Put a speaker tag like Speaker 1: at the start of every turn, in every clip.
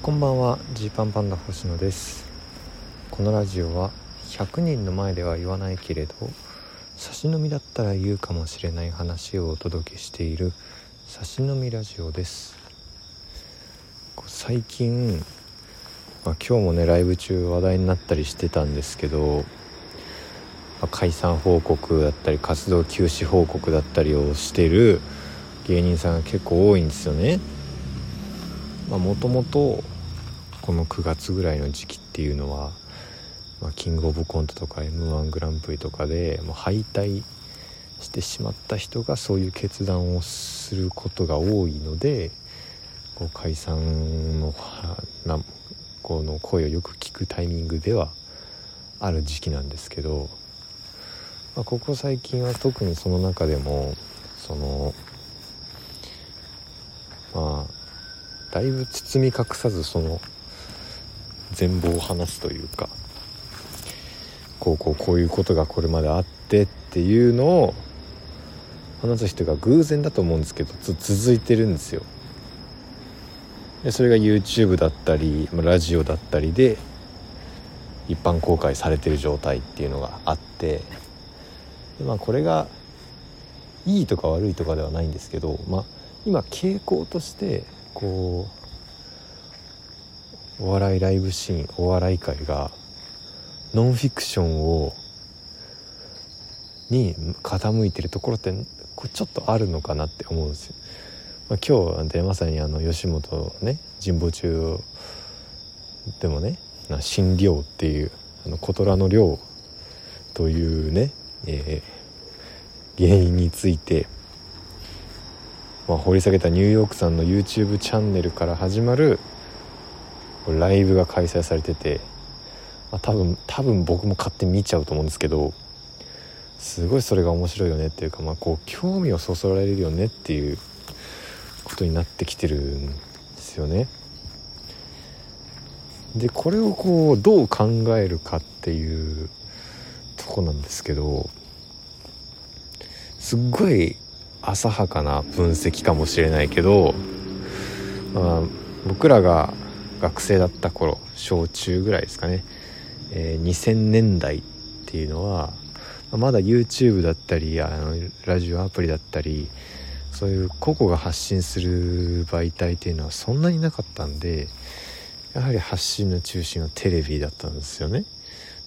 Speaker 1: こんばんはジーパンパンダ星野です。このラジオは100人の前では言わないけれど差し飲みだったら言うかもしれない話をお届けしている差し飲みラジオです。最近、まあ、今日もねライブ中話題になったりしてたんですけど、まあ、解散報告だったり活動休止報告だったりをしてる芸人さんが結構多いんですよね。もともとこの9月ぐらいの時期っていうのは、まあ、キングオブコントとか m 1グランプリとかでもう敗退してしまった人がそういう決断をすることが多いのでこう解散のなこの声をよく聞くタイミングではある時期なんですけど、まあ、ここ最近は特にその中でもそのまあだいぶ包み隠さずその全貌を話すというかこうこうこういうことがこれまであってっていうのを話す人が偶然だと思うんですけど続いてるんですよ。でそれが YouTube だったりラジオだったりで一般公開されてる状態っていうのがあってでまあこれがいいとか悪いとかではないんですけど、まあ、今傾向としてこうお笑いライブシーンお笑い界がノンフィクションをに傾いてるところってこちょっとあるのかなって思うんですよ。まあ、今日でまさにあの吉本ね神保中でもね新寮っていうあの小虎の寮というね、えー、原因についてまあ、掘り下げたニューヨークさんの YouTube チャンネルから始まるライブが開催されてて、まあ、多分多分僕も勝手に見ちゃうと思うんですけどすごいそれが面白いよねっていうか、まあ、こう興味をそそられるよねっていうことになってきてるんですよね。でこれをこうどう考えるかっていうとこなんですけどすっごい浅はかな分析かもしれないけど、まあ、僕らが学生だった頃小中ぐらいですかね、えー、2000年代っていうのはまだ YouTube だったりあのラジオアプリだったりそういう個々が発信する媒体っていうのはそんなになかったんでやはり発信の中心はテレビだったんですよね。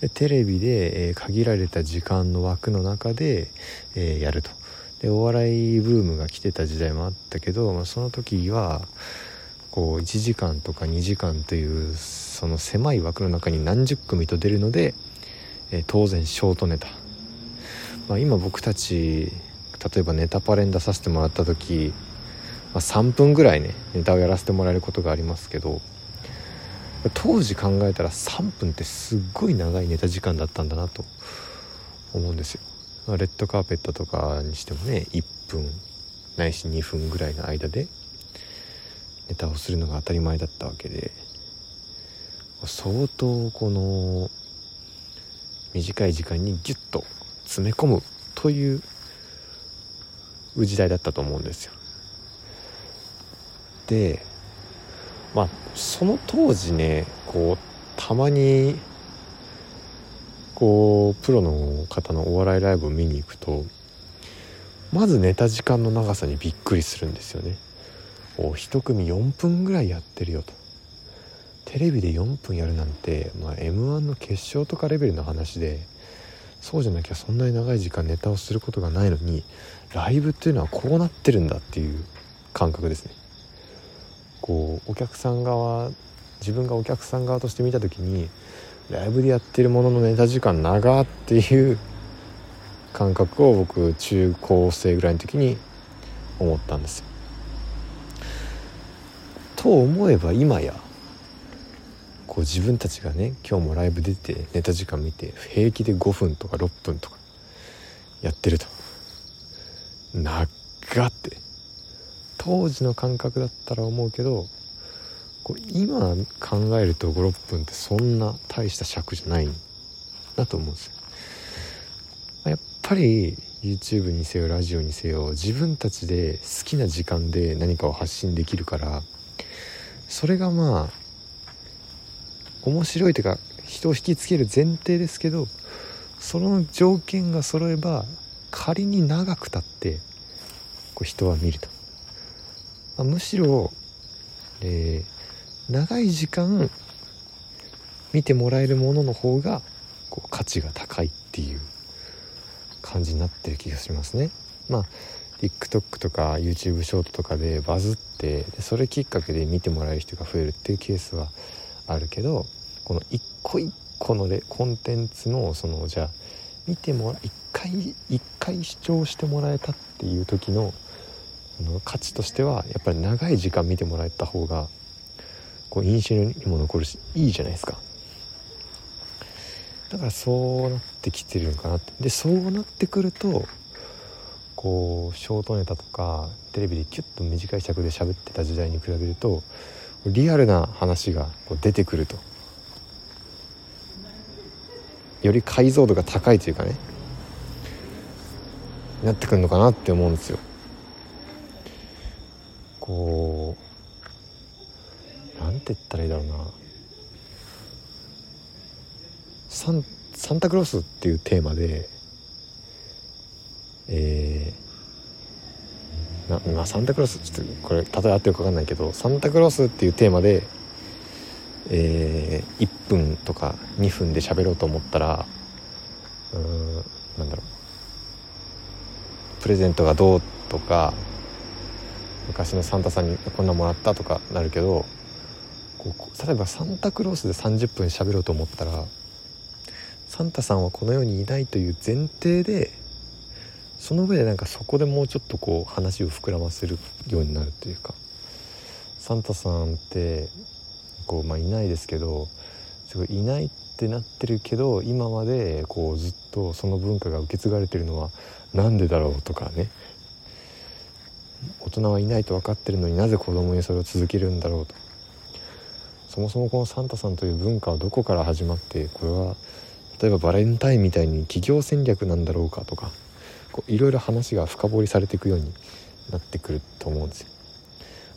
Speaker 1: でテレビで、え、限られた時間の枠の中で、えー、やると。でお笑いブームが来てた時代もあったけど、まあ、その時はこう1時間とか2時間というその狭い枠の中に何十組と出るので、えー、当然ショートネタ、まあ、今僕たち例えばネタパレン出させてもらった時、まあ、3分ぐらいねネタをやらせてもらえることがありますけど当時考えたら3分ってすっごい長いネタ時間だったんだなと思うんですよ、レッドカーペットとかにしてもね1分ないし2分ぐらいの間でネタをするのが当たり前だったわけで相当この短い時間にギュッと詰め込むという時代だったと思うんですよ。でまあその当時ねこうたまにこうプロの方のお笑いライブを見に行くとまずネタ時間の長さにびっくりするんですよね。お一組4分ぐらいやってるよと。テレビで4分やるなんて、まあ、m 1の決勝とかレベルの話でそうじゃなきゃそんなに長い時間ネタをすることがないのにライブっていうのはこうなってるんだっていう感覚ですね。こうお客さん側自分がお客さん側として見た時にライブでやってるもののネタ時間長っていう感覚を僕中高生ぐらいの時に思ったんですよ。と思えば今やこう自分たちがね今日もライブ出てネタ時間見て平気で5分とか6分とかやってると長って当時の感覚だったら思うけどこう今考えると56分ってそんな大した尺じゃないなと思うんですよ。やっぱり YouTube にせよラジオにせよ自分たちで好きな時間で何かを発信できるからそれがまあ面白いというか人を引きつける前提ですけどその条件が揃えば仮に長くたってこう人は見ると、まあ、むしろ、えー、長い時間見てもらえるものの方がこう価値が高いっていう感じになってる気がしますね。まあ TikTok とか YouTube ショートとかでバズってそれきっかけで見てもらえる人が増えるっていうケースはあるけどこの一個一個のレコンテンツのそのじゃあ見てもら一回一回視聴してもらえたっていう時のの価値としてはやっぱり長い時間見てもらえた方がこう印象にも残るしいいじゃないですか。だからそうなってきてるのかなって。でそうなってくるとこうショートネタとかテレビでキュッと短い尺で喋ってた時代に比べるとリアルな話がこう出てくると。より解像度が高いというかねなってくるのかなって思うんですよ。こうなんて言ったらいいだろうな。サンサンタクロースっていうテーマでえー、なサンタクロースちょっとこれ例え合ってるか分かんないけどサンタクロースっていうテーマで、えー、1分とか2分で喋ろうと思ったらうんなんだろう。プレゼントがどうとか昔のサンタさんにこんなもらったとかなるけどこう例えばサンタクロースで30分喋ろうと思ったらサンタさんはこの世にいないという前提でその上でなんかそこでもうちょっとこう話を膨らませるようになるというかサンタさんってこう、まあ、いないですけどすごいいないってなってるけど今までこうずっとその文化が受け継がれてるのは何でだろうとかね。大人はいないと分かってるのになぜ子供にそれを続けるんだろうと。そもそもこのサンタさんという文化はどこから始まってこれは例えばバレンタインみたいに企業戦略なんだろうかとかいろいろ話が深掘りされていくようになってくると思うんですよ。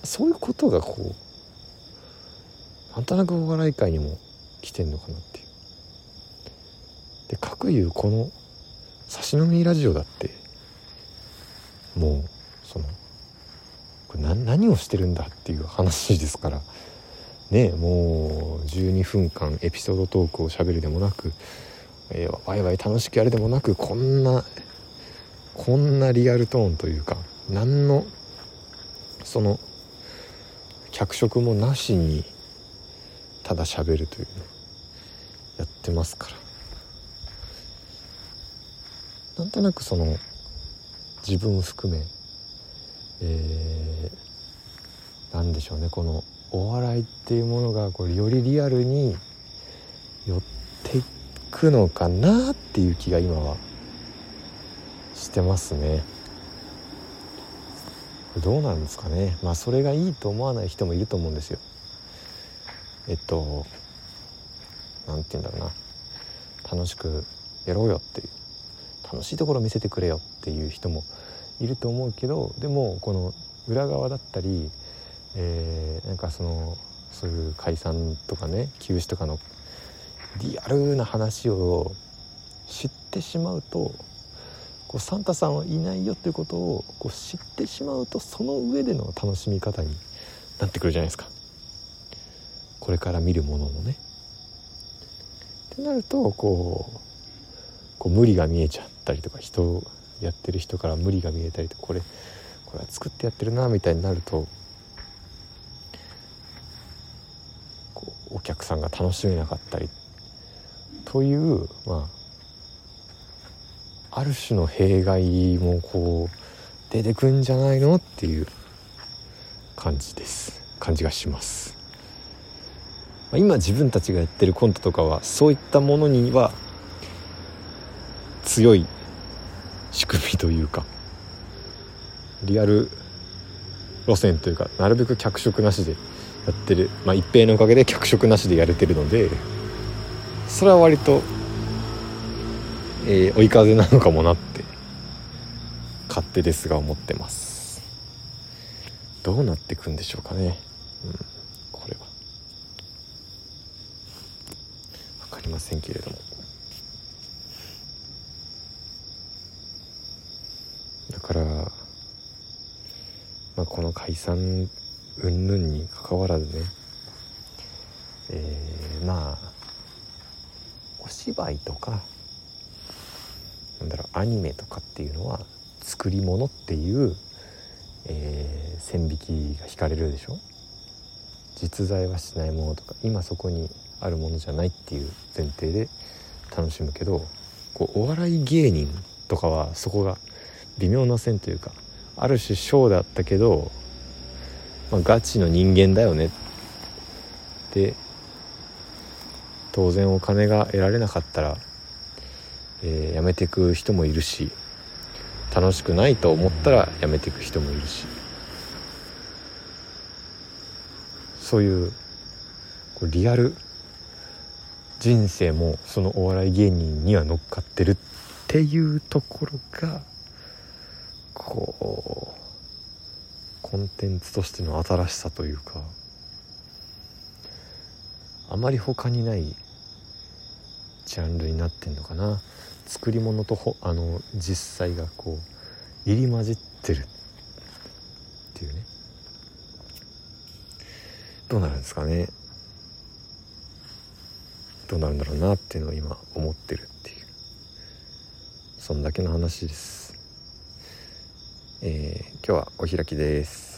Speaker 1: そういうことがこうなんとなくお笑い界にも来てんのかなっていう。で各いうこの差し飲みラジオだってもうそのこれ何をしてるんだっていう話ですからねもう12分間エピソードトークをしゃべるでもなく、えー、ワイワイ楽しくやるでもなくこんなこんなリアルトーンというか何のその脚色もなしにただ喋るというのやってますから。なんとなくその自分含めえー、なんでしょうねこのお笑いっていうものがこれよりリアルに寄っていくのかなっていう気が今はしてますね。どうなんですかね。まあそれがいいと思わない人もいると思うんですよ。えっと何て言うんだろうな。楽しくやろうよっていう。楽しいところ見せてくれよっていう人もいると思うけどでもこの裏側だったり、えー、なんかそのそういう解散とかね休止とかのリアルな話を知ってしまうとこうサンタさんはいないよっていうことをこう知ってしまうとその上での楽しみ方になってくるじゃないですかこれから見るものもね。ってなるとこうこう無理が見えちゃったりとか人やってる人から無理が見えたりとかこれこれは作ってやってるなみたいになるとこうお客さんが楽しめなかったりというまあある種の弊害もこう出てくんじゃないのっていう感じです。感じがします。まあ今自分たちがやってるコントとかはそういったものには強い仕組みというかリアル路線というかなるべく脚色なしでやってる。まあ一平のおかげで脚色なしでやれてるのでそれは割とえー、追い風なのかもなって勝手ですが思ってます。どうなっていくんでしょうかね、うん、これは。分かりませんけれども。だから、まあ、この解散云々にかかわらずね。えー、まあお芝居とかなんだろうアニメとかっていうのは作り物っていう、えー、線引きが引かれるでしょ？実在はしないものとか今そこにあるものじゃないっていう前提で楽しむけどこうお笑い芸人とかはそこが微妙な線というかある種ショーだったけど、まあ、ガチの人間だよね。で当然お金が得られなかったら、えー、辞めていく人もいるし楽しくないと思ったら辞めていく人もいるし。そういうこうリアル人生もそのお笑い芸人には乗っかってるっていうところがこうコンテンツとしての新しさというかあまり他にないジャンルになってんのかな。作り物とほあの実際がこう入り混じってるっていうね。どうなるんですかね。どうなるんだろうなっていうのを今思ってるっていう。そんだけの話です。えー、今日はお開きです。